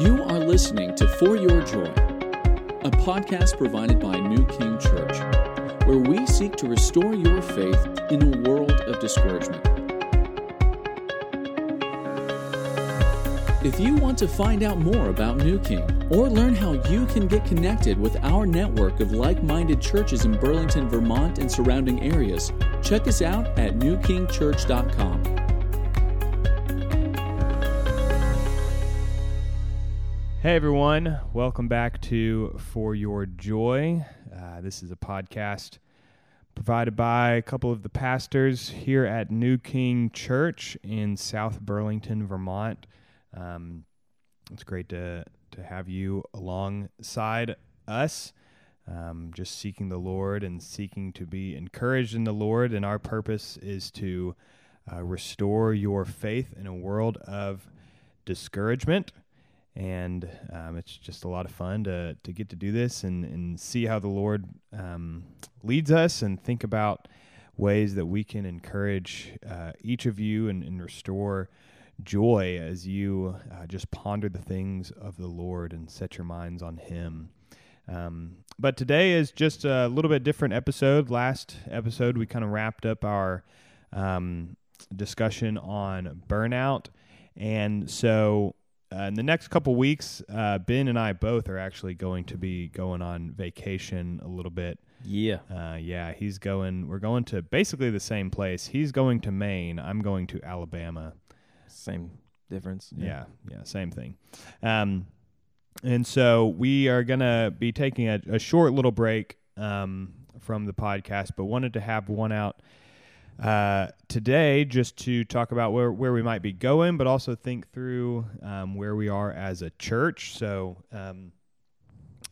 You are listening to For Your Joy, a podcast provided by New King Church, where we seek to restore your faith in a world of discouragement. If you want to find out more about New King or learn how you can get connected with our network of like minded churches in Burlington, Vermont, and surrounding areas, check us out at newkingchurch.com. Hey everyone, welcome back to For Your Joy. Uh, this is a podcast provided by a couple of the pastors here at New King Church in South Burlington, Vermont. Um, it's great to to have you alongside us, um, just seeking the Lord and seeking to be encouraged in the Lord. And our purpose is to uh, restore your faith in a world of discouragement and um, it's just a lot of fun to to get to do this and and see how the Lord um, leads us and think about ways that we can encourage uh, each of you and, and, restore joy as you uh, just ponder the things of the Lord and set your minds on Him. Um, but today is just a little bit different episode. Last episode, we kind of wrapped up our um, discussion on burnout. And so uh, in the next couple weeks, uh, Ben and I both are actually going to be going on vacation a little bit. Yeah. Uh, yeah, he's going. We're going to basically the same place. He's going to Maine. I'm going to Alabama. Same difference. Yeah, yeah, yeah same thing. Um, and so we are gonna be taking a, a short little break um, from the podcast, but wanted to have one out uh, today just to talk about where, where we might be going, but also think through um, where we are as a church. So, um,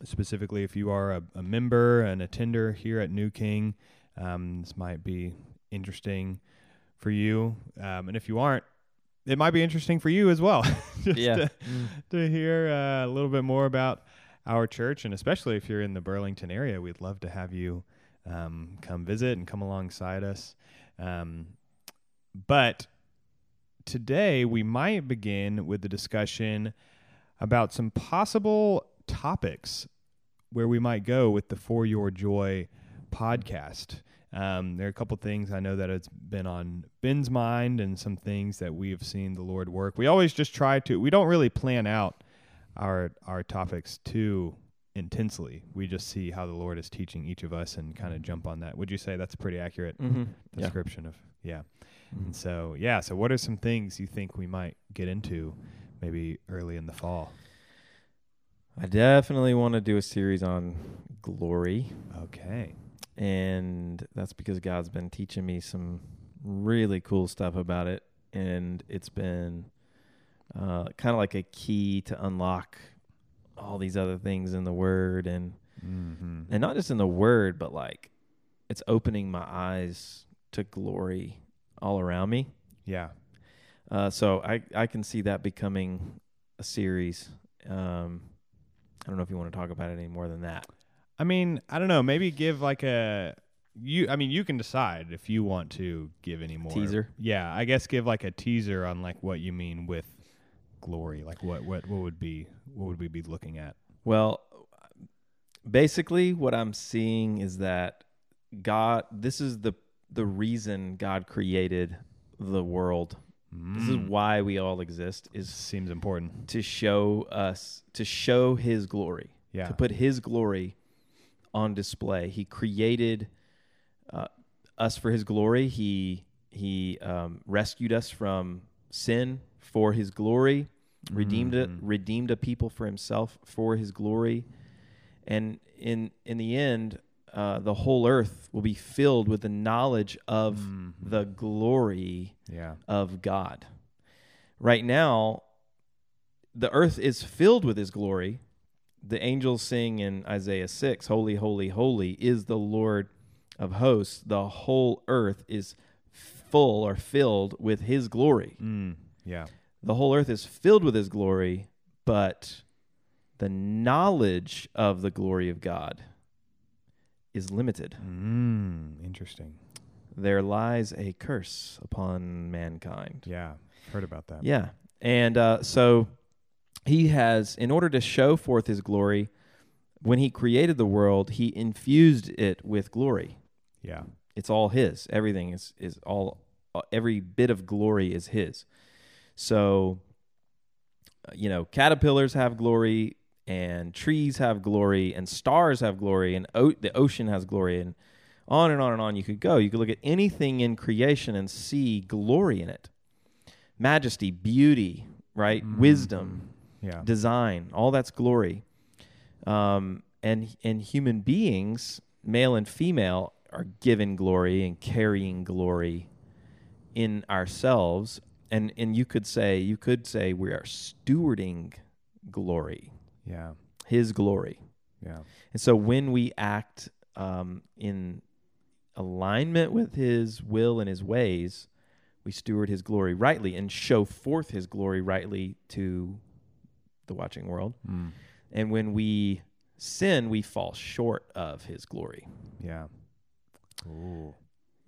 specifically, if you are a, a, member, an attender here at New King, um, this might be interesting for you. Um, and if you aren't, it might be interesting for you as well. yeah. To, mm. to hear uh, a little bit more about our church, and especially if you're in the Burlington area, we'd love to have you um, come visit and come alongside us. Um, but today we might begin with the discussion about some possible topics where we might go with the For Your Joy podcast. Um, there are a couple things I know that it's been on Ben's mind and some things that we have seen the Lord work. We always just try to, we don't really plan out our our topics too intensely. We just see how the Lord is teaching each of us and kind of jump on that. Would you say that's a pretty accurate mm-hmm. description yeah. of yeah? Mm-hmm. And so yeah, so what are some things you think we might get into maybe early in the fall? I definitely want to do a series on glory. Okay. And that's because God's been teaching me some really cool stuff about it and it's been uh, kind of like a key to unlock all these other things in the word and mm-hmm. and not just in the word but like it's opening my eyes to glory all around me. Yeah. Uh, so i i can see that becoming a series. Um i don't know if you want to talk about it any more than that. I mean i don't know maybe give like a you i mean you can decide if you want to give any more. Teaser? Yeah i guess give like a teaser on like what you mean with glory? Like what what what would be what would we be looking at? Well, basically what I'm seeing is that God this is the the reason God created the world. Mm. This is mm. why we all exist is seems important to show us to show his glory. Yeah. To put his glory on display. He created uh, us for his glory. He he um, rescued us from sin for his glory, redeemed mm-hmm. a, redeemed a people for himself for his glory, and in in the end, uh, the whole earth will be filled with the knowledge of mm-hmm. the glory yeah. of God. Right now, the earth is filled with his glory. The angels sing in Isaiah 6, Holy, holy, holy is the Lord of hosts. The whole earth is full or filled with his glory. Mm, yeah. The whole earth is filled with his glory, but the knowledge of the glory of God is limited. Mm, interesting. There lies a curse upon mankind. Yeah, heard about that. Yeah. And uh, so he has, in order to show forth his glory, when he created the world, he infused it with glory. Yeah. It's all his. Everything is is all uh, every bit of glory is his. So uh, you know, caterpillars have glory and trees have glory and stars have glory and o- the ocean has glory and on and on and on you could go. You could look at anything in creation and see glory in it. Majesty, beauty, right? Wisdom, Yeah. design, all that's glory. Um, and and human beings, male and female, are given glory and carrying glory in ourselves. And and you could say you could say we are stewarding glory, Yeah. His glory. Yeah. And so when we act um, in alignment with His will and His ways, we steward His glory rightly and show forth His glory rightly to the watching world. Mm. And when we sin, we fall short of His glory. Yeah. Ooh.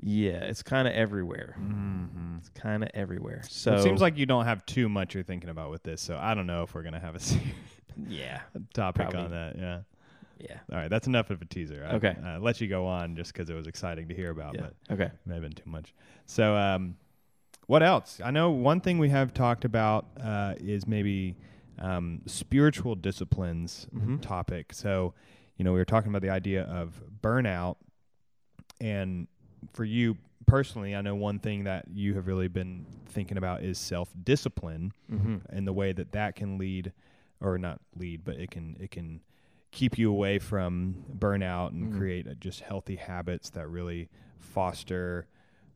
Yeah, it's kind of everywhere. Mm-hmm. It's kind of everywhere. So it seems like you don't have too much you're thinking about with this, so I don't know if we're gonna have a yeah, topic Probably. on that. Yeah. yeah, All right, that's enough of a teaser. I, Okay. I let you go on just because it was exciting to hear about, yeah. but Okay. may have been too much. So, um, what else? I know one thing we have talked about uh, is maybe um, spiritual disciplines Mhm. topic. So, you know, we were talking about the idea of burnout, and for you personally, I know one thing that you have really been thinking about is self discipline Mm-hmm. and the way that that can lead or not lead but it can it can keep you away from burnout and Mhm. create uh, just healthy habits that really foster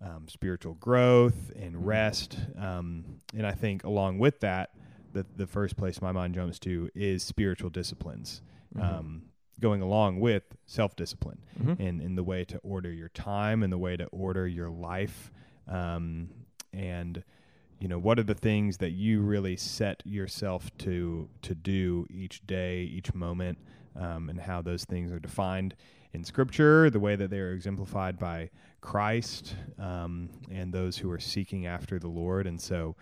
um, spiritual growth and Mhm. rest um, and i think along with that the, the first place my mind jumps to is spiritual disciplines Mhm. um, going along with self-discipline Mhm. in in the way to order your time and the way to order your life um, and you know what are the things that you really set yourself to to do each day each moment um, and how those things are defined in scripture the way that they are exemplified by christ um, and those who are seeking after the lord and so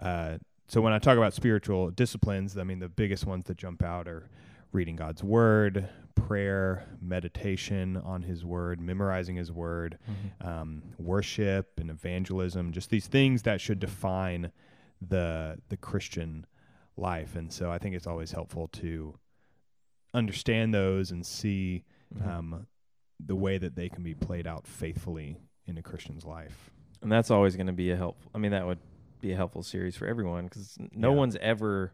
uh, so when i talk about spiritual disciplines i mean the biggest ones that jump out are reading god's word prayer meditation on his word memorizing his word Mhm. um, worship and evangelism, just these things that should define the the Christian life. And so I think it's always helpful to understand those and see Mhm. um, the way that they can be played out faithfully in a Christian's life. and that's always going to be a help. I mean, that would be a helpful series for everyone because no Yeah. one's ever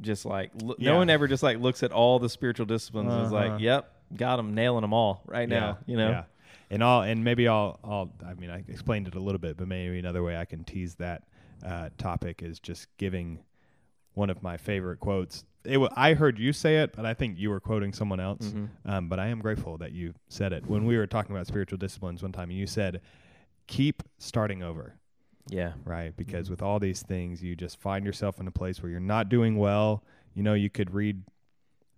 just like lo- Yeah. no one ever just like looks at all the spiritual disciplines and is Uh-huh. like, "Yep, got them, nailing them all right now." You know, Yeah. And I'll and maybe I'll I'll I mean I explained it a little bit, but maybe another way I can tease that uh, topic is just giving one of my favorite quotes. It wa I heard you say it, but I think you were quoting someone else. Mhm. Um, but I am grateful that you said it when we were talking about spiritual disciplines one time. You said, "Keep starting over." Yeah, right? Because Mhm. with all these things, you just find yourself in a place where you're not doing well. You know, you could read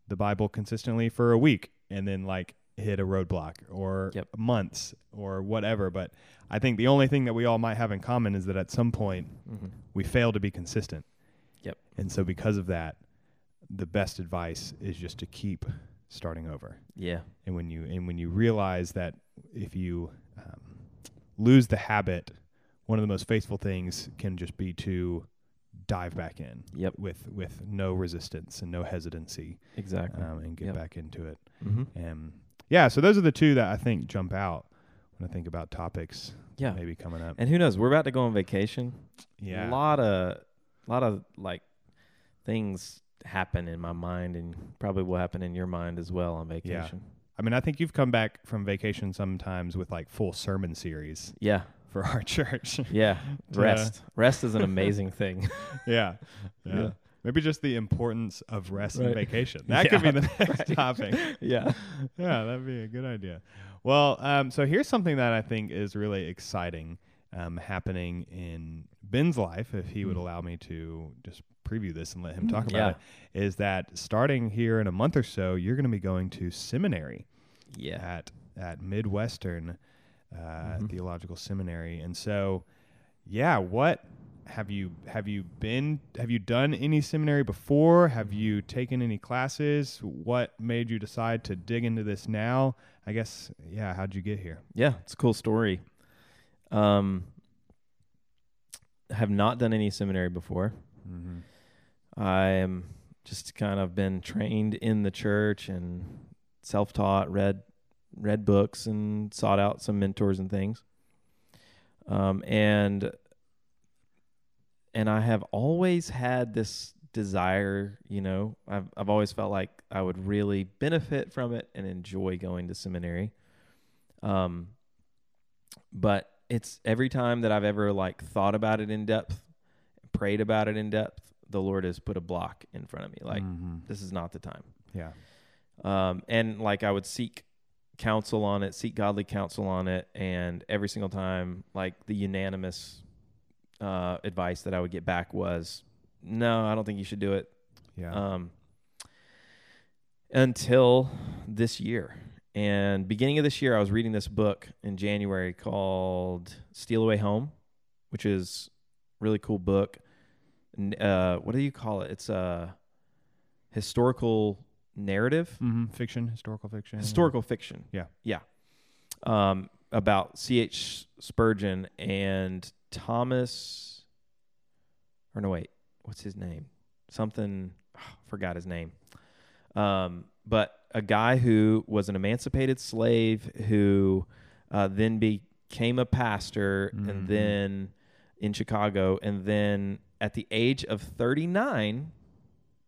the Bible consistently for a week and then like hit a roadblock or Yep. months or whatever. But I think the only thing that we all might have in common is that at some point hmm we fail to be consistent. Yep. And so because of that, the best advice is just to keep starting over. yeah, And when you and when you realize that if you um, lose the habit, one of the most faithful things can just be to dive back in yep, with with no resistance and no hesitancy exactly. um, and get Yep. back into it. hmm And yeah, so those are the two that I think jump out when I think about topics Yeah, maybe coming up. and who knows? We're about to go on vacation. Yeah, a lot of, a lot of like things happen in my mind, and probably will happen in your mind as well on vacation. I mean, I think you've come back from vacation sometimes with like full sermon series Yeah, for our church. yeah. Rest, rest is an amazing thing. yeah. yeah. Yeah. Maybe just the importance of rest and vacation. That could be the next right. topic. yeah. yeah, that'd be a good idea. Well, um, so here's something that I think is really exciting um, happening in Ben's life, if he would Mm. allow me to just preview this and let him Mm, talk about yeah. it, is that starting here in a month or so, you're going to be going to seminary Yeah. at at Midwestern uh, Mhm. Theological Seminary, and so yeah, what have you have you been have you done any seminary before? Have you taken any classes? What made you decide to dig into this now? I guess yeah. How'd you get here? Yeah, it's a cool story. Um, have not done any seminary before. Mm-hmm. I am just kind of been trained in the church and self-taught, read read books and sought out some mentors and things. Um, and and I have always had this desire, you know, I've I've always felt like I would really benefit from it and enjoy going to seminary. Um, but it's every time that I've ever like thought about it in depth, prayed about it in depth, the Lord has put a block in front of me. Like Mhm. this is not the time. yeah, Um, and like I would seek counsel on it, seek godly counsel on it, and every single time, like the unanimous uh, advice that I would get back was, "No, I don't think you should do it." yeah, Um, until this year, and beginning of this year, I was reading this book in January called "Steal Away Home," which is a really cool book. Uh, what do you call it? It's a historical narrative mm-hmm. fiction, historical fiction, historical fiction. Yeah. yeah. Um, about C.H. Spurgeon and Thomas, or no, wait, what's his name? Something, forgot his name. Um, but a guy who was an emancipated slave who uh, then became a pastor Mhm. and then in Chicago, and then at the age of 39,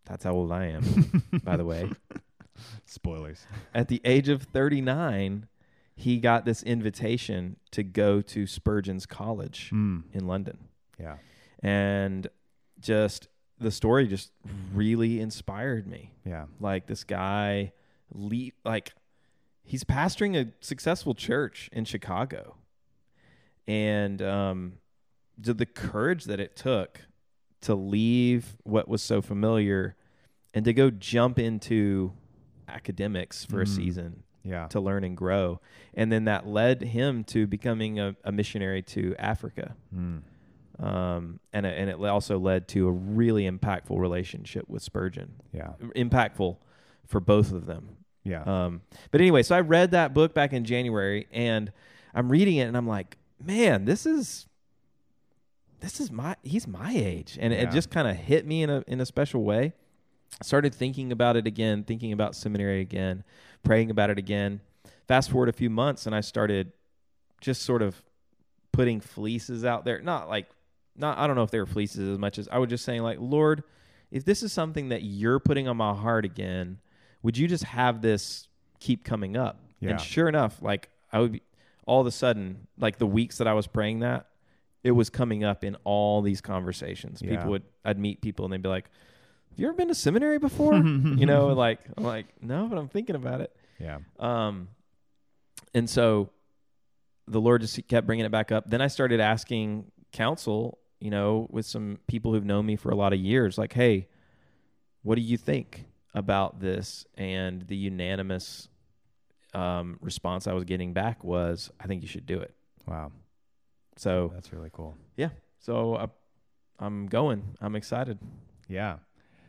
that's how old I am, by the way Spoilers. at the age of 39, he got this invitation to go to Spurgeon's College Mm. in London. Yeah. And just the story just really inspired me. Yeah. Like this guy le- like he's pastoring a successful church in Chicago. And um the, the courage that it took to leave what was so familiar and to go jump into academics for a Mm. season Yeah. to learn and grow. And then that led him to becoming a, a missionary to Africa. Mm. Um, and, it- and it also led to a really impactful relationship with Spurgeon. Yeah. Impactful for both of them. Yeah. Um, but anyway, so I read that book back in January and I'm reading it and I'm like, man, this is this is my he's my age. And Yeah. it just kind of hit me in a in a special way. Started thinking about it again, thinking about seminary again, praying about it again. Fast forward a few months and I started just sort of putting fleeces out there. Not like not I don't know if they were fleeces as much as I was just saying like, Lord, if this is something that you're putting on my heart again, would you just have this keep coming up? Yeah. And sure enough, like I would be all of a sudden, like the weeks that I was praying that, it was coming up in all these conversations. Yeah. People would I'd meet people and they'd be like, you ever been to seminary before? you know, like I'm like, No, but I'm thinking about it. yeah. Um, and so the Lord just kept bringing it back up. Then I started asking counsel, you know, with some people who've known me for a lot of years, like, hey, what do you think about this? And the unanimous um, response I was getting back was, I think you should do it. Wow. So, That's really cool. Yeah. So I, I'm going. I'm excited. Yeah.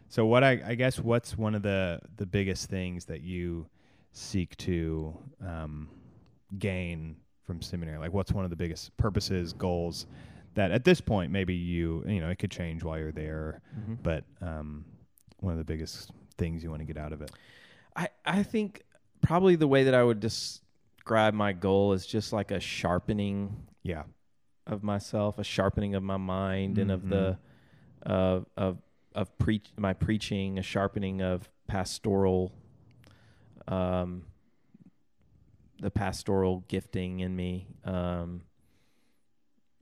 So what I, I guess what's one of the the biggest things that you seek to um, gain from seminary? Like what's one of the biggest purposes, goals that at this point maybe you you know it could change while you're there, but um, one of the biggest things you want to get out of it. I, I think probably the way that I would describe my goal is just like a sharpening Yeah. of myself, a sharpening of my mind and of the uh, of of preach my preaching, a sharpening of pastoral um the pastoral gifting in me. Um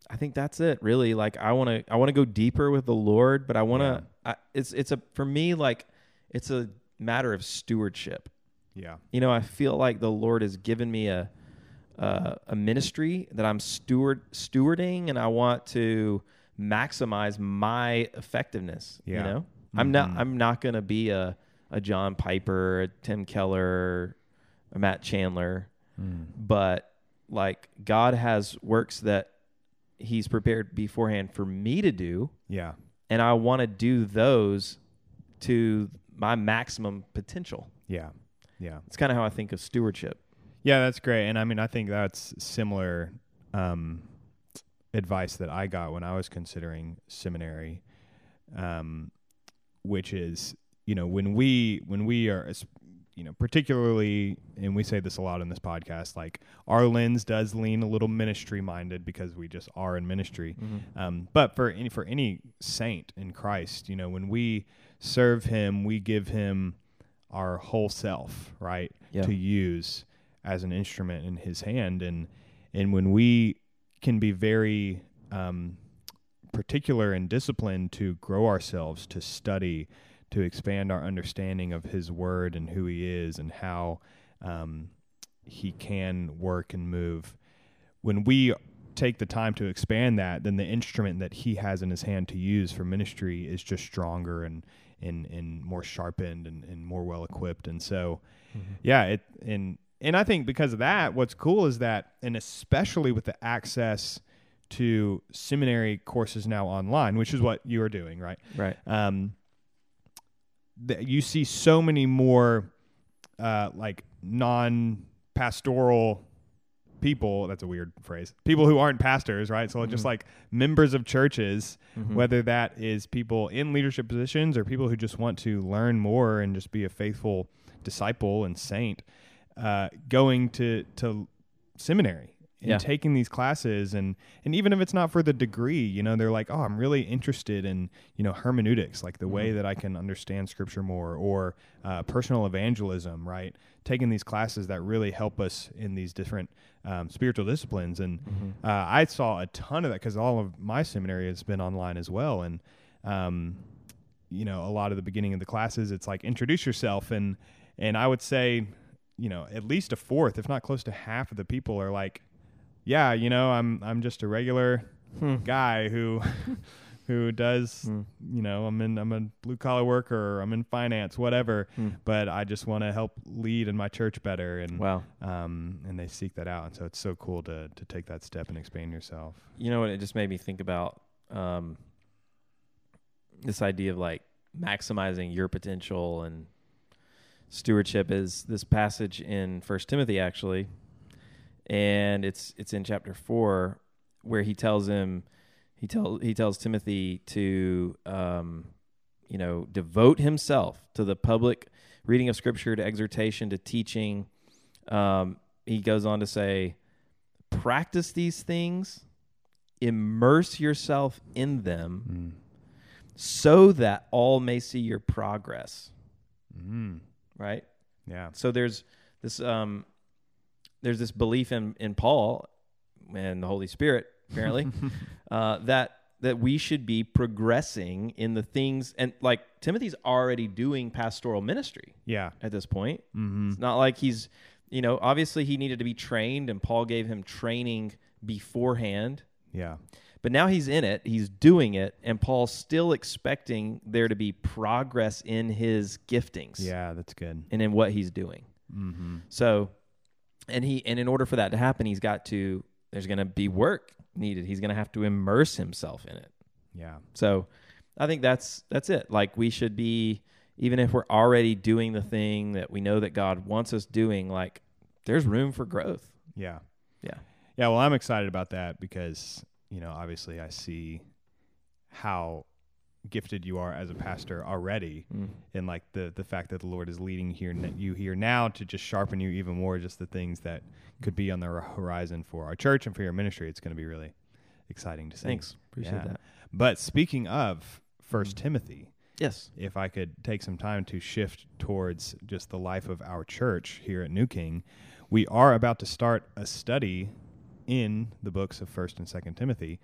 I think that's it really like I want to I want to go deeper with the Lord, but I want to I it's it's a for me like it's a matter of stewardship Yeah. you know, I feel like the Lord has given me a uh, a ministry that I'm steward stewarding, and I want to maximize my effectiveness. Yeah. You know, I'm not Mhm. I'm not gonna be a a John Piper, a Tim Keller, a Matt Chandler, Mm. but like God has works that he's prepared beforehand for me to do, Yeah. and I want to do those to my maximum potential. Yeah. Yeah. It's kind of how I think of stewardship. Yeah, that's great. And I mean, I think that's similar um, advice that I got when I was considering seminary, um, which is, you know, when we when we are, you know, particularly, and we say this a lot in this podcast, like our lens does lean a little ministry minded because we just are in ministry. Um, but for any for any saint in Christ, you know, when we serve Him, we give Him our whole self, right, Yeah. to use as an instrument in His hand, and and when we can be very um, particular and disciplined to grow ourselves, to study, to expand our understanding of His Word and who He is and how um, He can work and move. When we take the time to expand that, then the instrument that He has in His hand to use for ministry is just stronger and and, and more sharpened and, and more well equipped. And so, yeah, it and and I think because of that, what's cool is that, and especially with the access to seminary courses now online, which is what you are doing, right? Right. um, that you see so many more uh, like non-pastoral people. That's a weird phrase. People who aren't pastors, right? So just like members of churches, whether that is people in leadership positions or people who just want to learn more and just be a faithful disciple and saint, uh, going to to seminary and Yeah. taking these classes. And and even if it's not for the degree you know they're like oh i'm really interested in you know hermeneutics like the way that i can understand scripture more or uh, personal evangelism right? Taking these classes that really help us in these different um, spiritual disciplines. And uh, i saw a ton of that because all of my seminary has been online as well. And um, you know a lot of the beginning of the classes it's like introduce yourself. And and i would say you know at least a fourth if not close to half of the people are like yeah you know i'm i'm just a regular guy who who does you know i'm in i'm a blue collar worker or i'm in finance whatever but i just want to help lead in my church better and Wow. um and they seek that out. And so it's so cool to to take that step and expand yourself. You know what? It just made me think about um, this idea of like maximizing your potential and stewardship is this passage in First Timothy actually, and it's it's in chapter four where he tells him he tell he tells Timothy to um, you know devote himself to the public reading of Scripture, to exhortation, to teaching. Um, he goes on to say, practice these things immerse yourself in them so that all may see your progress mm. Right? Yeah. So there's this um there's this belief in in paul and the holy spirit apparently uh that that we should be progressing in the things and like timothy's already doing pastoral ministry yeah. at this point. Mm-hmm. it's not like he's you know obviously he needed to be trained and paul gave him training beforehand. Yeah But now he's in it, he's doing it, and Paul's still expecting there to be progress in his giftings yeah that's good and in what he's doing. mm-hmm. So, and he and in order for that to happen, he's got to there's going to be work needed. He's going to have to immerse himself in it. yeah So, I think that's that's it. Like we should be even if we're already doing the thing that we know that God wants us doing, like there's room for growth. yeah Yeah. Yeah, well, I'm excited about that because you know, obviously, I see how gifted you are as a pastor already, Mm. and like the the fact that the Lord is leading here you here now to just sharpen you even more, just the things that could be on the horizon for our church and for your ministry. It's going to be really exciting to see. Thanks. Appreciate Yeah. that. But speaking of First Timothy, Yes. if I could take some time to shift towards just the life of our church here at New King, we are about to start a study in the books of First and Second Timothy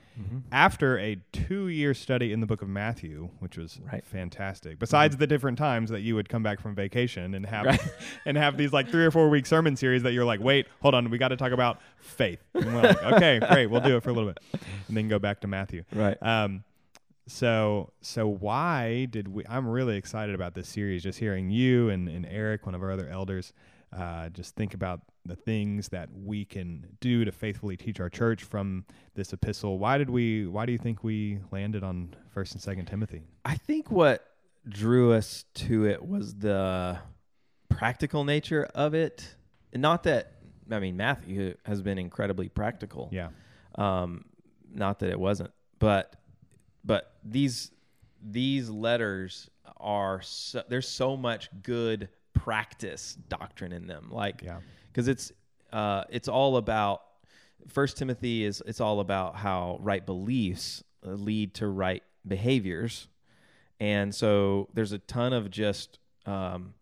after a two-year study in the book of Matthew, which was Right. fantastic. Besides the different times that you would come back from vacation and have Right. and have these like three or four week sermon series that you're like, wait, hold on, we got to talk about faith. Like, okay, great, we'll do it for a little bit, and then go back to Matthew. Right. Um, so so why did we? I'm really excited about this series. Just hearing you and, and Eric, one of our other elders, uh, just think about the things that we can do to faithfully teach our church from this epistle. Why did we? Why do you think we landed on First and Second Timothy? I think what drew us to it was the practical nature of it. Not that I mean Matthew has been incredibly practical. Yeah, Um, not that it wasn't, but but these these letters are so, there's so much good practice doctrine in them. Like yeah, because it's uh, it's all about First Timothy is it's all about how right beliefs uh, lead to right behaviors, and so there's a ton of just um,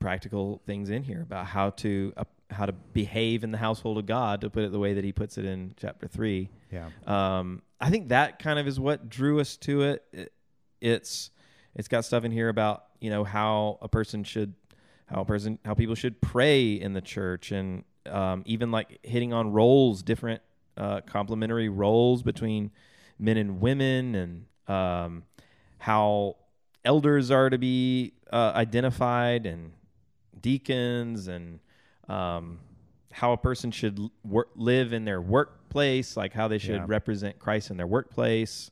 practical things in here about how to uh, how to behave in the household of God, to put it the way that he puts it in chapter three. yeah, Um, I think that kind of is what drew us to it. it. It's it's got stuff in here about you know how a person should how a person how people should pray in the church and um, even like hitting on roles different uh, complementary roles between men and women and um, how elders are to be uh, identified and deacons and um, how a person should l- wor- live in their workplace, like how they should Yeah. represent Christ in their workplace.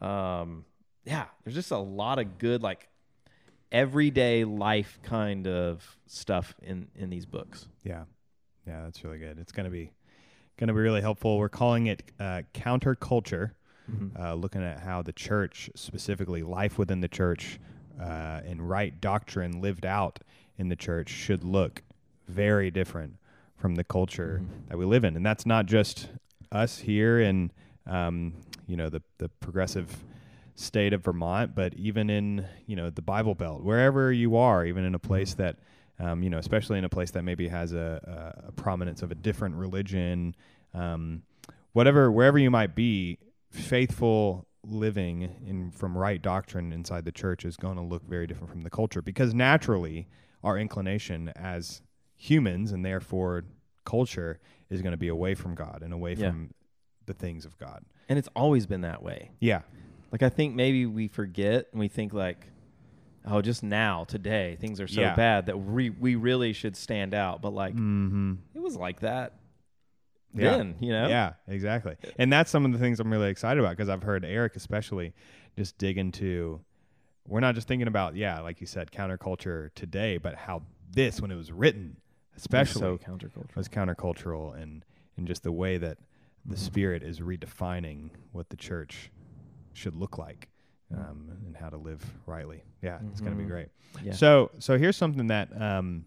Um, yeah, there's just a lot of good, like everyday life kind of stuff in in these books. yeah, yeah. That's really good. It's gonna be gonna be really helpful. We're calling it uh, counterculture. uh, looking at how the church, specifically life within the church, uh, and right doctrine lived out in the church, should look very different from the culture that we live in, and that's not just us here and um, you know the the progressive state of Vermont, but even in you know the Bible Belt, wherever you are, even in a place that um, you know, especially in a place that maybe has a, a, a prominence of a different religion, um, whatever, wherever you might be, faithful living in from right doctrine inside the church is going to look very different from the culture because naturally our inclination as humans and therefore culture is going to be away from God and away Yeah. from the things of God. And it's always been that way. Yeah. Like I think maybe we forget and we think like, oh, just now today things are so Yeah. bad that we we really should stand out. But like Mhm. it was like that Yeah. then, you know. Yeah, exactly. And that's some of the things I'm really excited about because I've heard Eric especially just dig into we're not just thinking about yeah, like you said counterculture today, but how this when it was written especially so countercultural. was countercultural and and just the way that the Mm-hmm. spirit is redefining what the church should look like um, and how to live rightly. Yeah, it's going to be great. Yeah. So so here's something that um,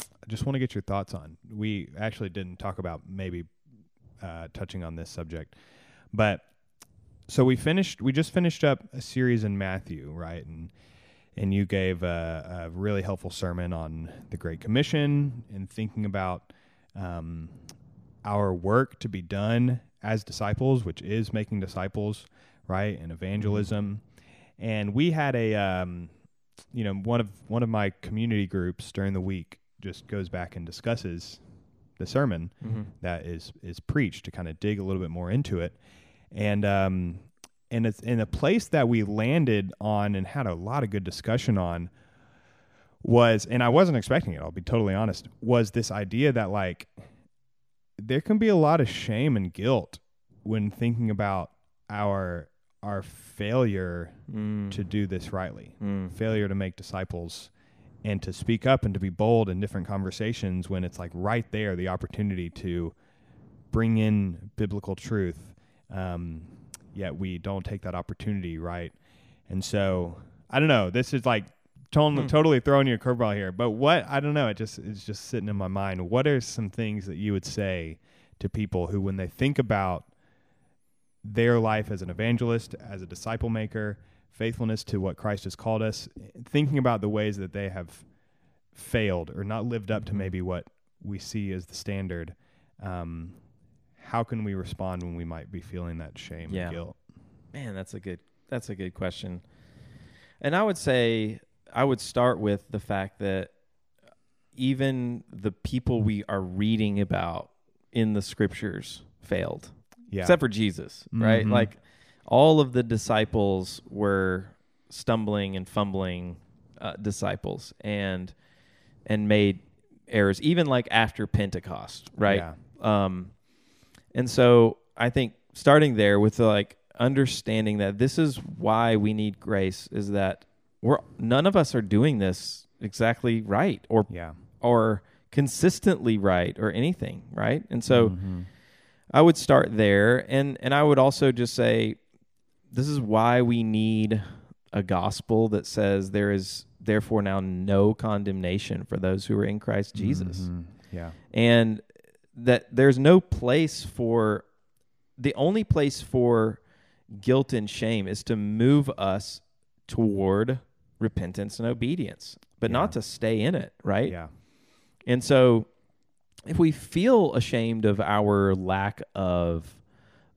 I just want to get your thoughts on. We actually didn't talk about maybe uh, touching on this subject, but so we finished. We just finished up a series in Matthew, right? And and you gave a, a really helpful sermon on the Great Commission and thinking about um, our work to be done as disciples, which is making disciples, right, and evangelism. And we had a, um, you know, one of one of my community groups during the week just goes back and discusses the sermon Mhm. that is is preached to kind of dig a little bit more into it, and um, and it's in a place that we landed on and had a lot of good discussion on was, and I wasn't expecting it. I'll be totally honest. Was this idea that like there can be a lot of shame and guilt when thinking about our our failure Mm. to do this rightly Mm. failure to make disciples and to speak up and to be bold in different conversations when it's like right there the opportunity to bring in biblical truth um, yet we don't take that opportunity right and so i don't know this is like totally, Hmm. totally throwing you a curveball here but what i don't know it just it's just sitting in my mind what are some things that you would say to people who when they think about their life as an evangelist, as a disciple maker, faithfulness to what Christ has called us, thinking about the ways that they have failed or not lived up to Mhm. maybe what we see as the standard. Um, how can we respond when we might be feeling that shame Yeah. and guilt? Man, that's a good that's a good question. And I would say I would start with the fact that even the people we are reading about in the scriptures failed. Yeah. Except for Jesus, right? Mhm. Like all of the disciples were stumbling and fumbling uh, disciples and and made errors, even like after Pentecost, right? Yeah. Um, and so I think starting there with the, like understanding that this is why we need grace is that we're none of us are doing this exactly right or Yeah. or consistently right or anything, right? And so Mhm. I would start there and and I would also just say this is why we need a gospel that says there is therefore now no condemnation for those who are in Christ Jesus Mhm. Yeah. and that there's no place for the only place for guilt and shame is to move us toward repentance and obedience but Yeah. not to stay in it right Yeah. and so if we feel ashamed of our lack of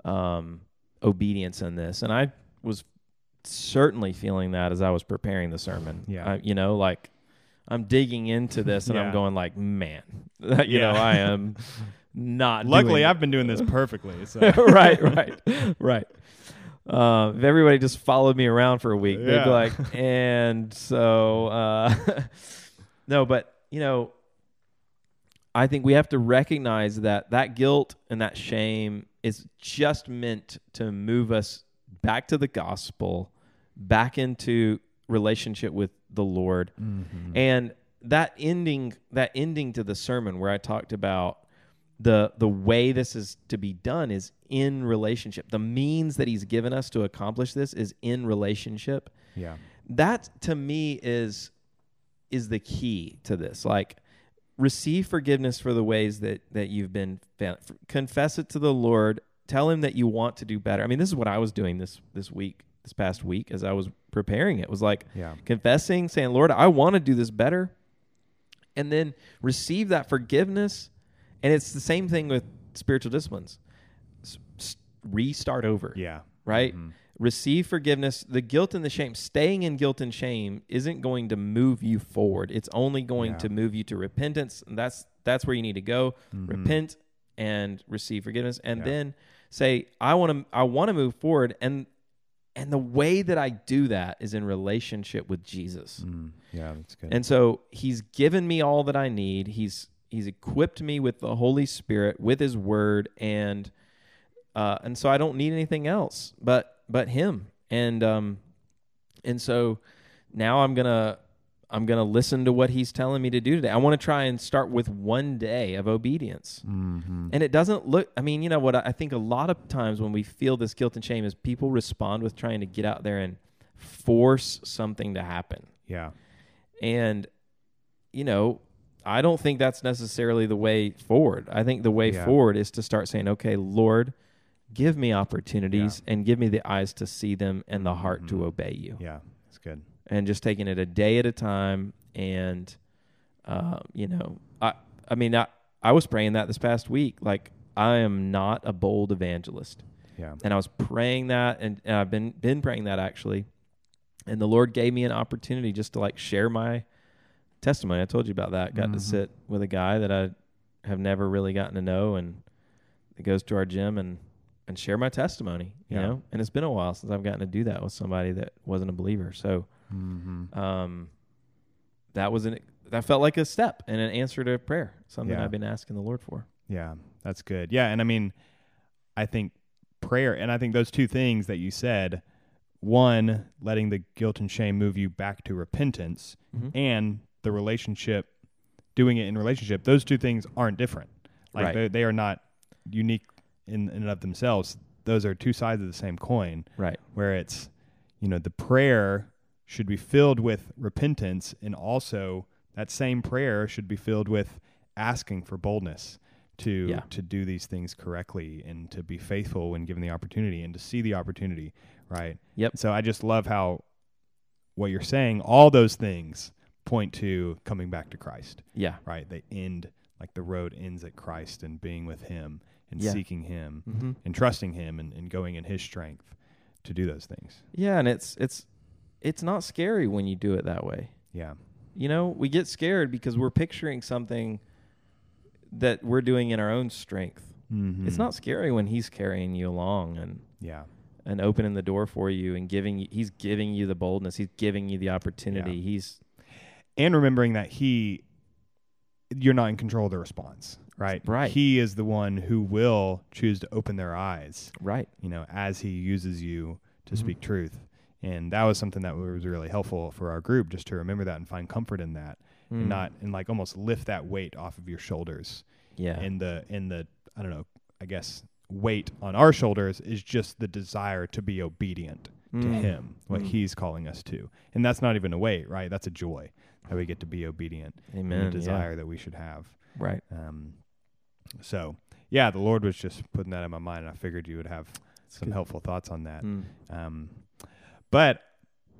um, obedience in this and i was certainly feeling that as i was preparing the sermon Yeah. I- you know like i'm digging into this and Yeah. i'm going like man you know i am not Luckily, I've been doing this perfectly. So. right, right, right. Uh, if everybody just followed me around for a week, they'd be like, and so, uh, no, but you know, I think we have to recognize that that guilt and that shame is just meant to move us back to the gospel, back into relationship with the Lord, Mhm. and that ending that ending to the sermon where I talked about the the way this is to be done is in relationship. The means that he's given us to accomplish this is in relationship. Yeah. That to me is is the key to this. Like receive forgiveness for the ways that that you've been confess it to the Lord. Tell him that you want to do better. I mean, this is what I was doing this this week, this past week as I was preparing it. Was like Yeah. confessing, saying, Lord, I want to do this better. And then receive that forgiveness. And it's the same thing with spiritual disciplines. S- restart over, Yeah. right? Mhm. Receive forgiveness. The guilt and the shame, staying in guilt and shame isn't going to move you forward. It's only going Yeah. to move you to repentance. And that's that's where you need to go. Mhm. Repent and receive forgiveness and Yeah. then say I want to I want to move forward and and the way that I do that is in relationship with Jesus. Mm. Yeah, that's good. And so he's given me all that I need. He's he's equipped me with the Holy Spirit, with his word, and uh, and so I don't need anything else but but him. And um and so now I'm gonna I'm gonna listen to what he's telling me to do today. I want to try and start with one day of obedience. Mhm. And it doesn't look, I mean, you know what? I think a lot of times when we feel this guilt and shame is people respond with trying to get out there and force something to happen. yeah. And, you know, I don't think that's necessarily the way forward. I think the way Yeah. forward is to start saying, okay, Lord, give me opportunities and give me the eyes to see them and the heart to Mhm. obey you. Yeah. That's good. And just taking it a day at a time. And, uh, you know, I, I mean, I, I was praying that this past week. Like, I am not a bold evangelist Yeah. and I was praying that, and, and I've been been praying that actually, and the Lord gave me an opportunity just to like share my testimony. I told you about that. Got Mhm. to sit with a guy that I have never really gotten to know, and it goes to our gym and and share my testimony. You Yeah. know, and it's been a while since I've gotten to do that with somebody that wasn't a believer. So, Mm-hmm. um, that was an that felt like a step and an answer to prayer, something Yeah. I've been asking the Lord for. Yeah, that's good. Yeah, and I mean, I think prayer, and I think those two things that you said, one, letting the guilt and shame move you back to repentance, Mhm. and the relationship, doing it in relationship. Those two things aren't different. Like Right. they, they are not unique in, in and of themselves. Those are two sides of the same coin. Right. Where it's, you know, the prayer should be filled with repentance, and also that same prayer should be filled with asking for boldness to Yeah. to do these things correctly and to be faithful when given the opportunity and to see the opportunity, right? Yep. So I just love how what you're saying, all those things point to coming back to Christ, Yeah. right? They end like the road ends at Christ and being with him and Yeah. seeking him Mm-hmm. and trusting him and, and going in his strength to do those things. Yeah, and it's it's it's not scary when you do it that way. Yeah. You know, we get scared because we're picturing something that we're doing in our own strength. Mm-hmm. It's not scary when he's carrying you along and Yeah. and opening the door for you and giving you, he's giving you the boldness, he's giving you the opportunity. Yeah. He's And remembering that he you're not in control of the response, right? Right. He is the one who will choose to open their eyes, Right. you know, as he uses you to Mhm. speak truth. And that was something that was really helpful for our group just to remember that and find comfort in that Mm. and not and like almost lift that weight off of your shoulders. Yeah. And the in the I don't know, I guess weight on our shoulders is just the desire to be obedient to Mm. him, what Mm. he's calling us to. And that's not even a weight, right? That's a joy that we get to be obedient Amen. and yeah. the desire that we should have. Right. Um, so, yeah, the Lord was just putting that in my mind, and I figured you would have some good. helpful thoughts on that. Mm. Um, but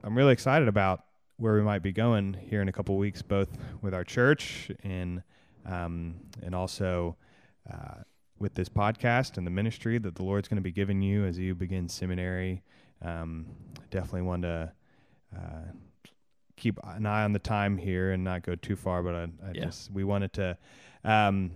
I'm really excited about where we might be going here in a couple weeks, both with our church and um, and also uh, with this podcast and the ministry that the Lord's going to be giving you as you begin seminary. Um, definitely want to uh, keep an eye on the time here and not go too far, but I, I Yeah. just we wanted to. Um,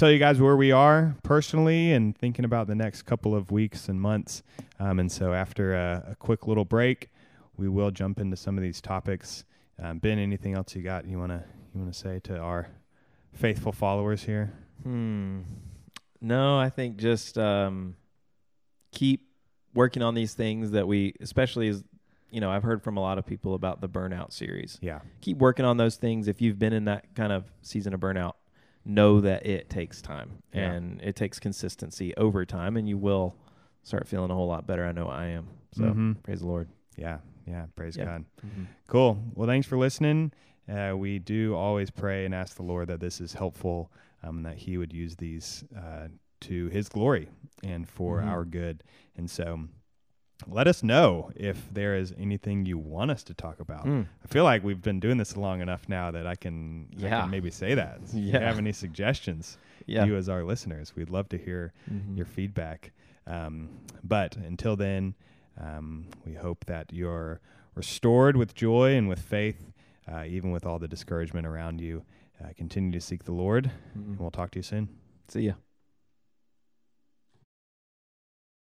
tell you guys where we are personally and thinking about the next couple of weeks and months. Um, and so after a, a quick little break, we will jump into some of these topics. Um, ben, anything else you got you wanna you wanna say to our faithful followers here? Hmm. No, I think just um, keep working on these things that we, especially as you know, I've heard from a lot of people about the burnout series. Yeah, Keep working on those things. If you've been in that kind of season of burnout, know that it takes time Yeah. and it takes consistency over time, and you will start feeling a whole lot better. I know I am. So Mhm. praise the Lord. yeah, yeah. Praise Yeah. God. Cool. Well, thanks for listening. Uh, we do always pray and ask the Lord that this is helpful, um, and that He would use these uh, to His glory and for Mhm. our good. And so, let us know if there is anything you want us to talk about. Mm. I feel like we've been doing this long enough now that I can, I Yeah. can maybe say that. If you have any suggestions, Yeah. you as our listeners, we'd love to hear Mhm. your feedback. Um, but until then, um, we hope that you're restored with joy and with faith, uh, even with all the discouragement around you. Uh, continue to seek the Lord, Mhm. and we'll talk to you soon. See ya.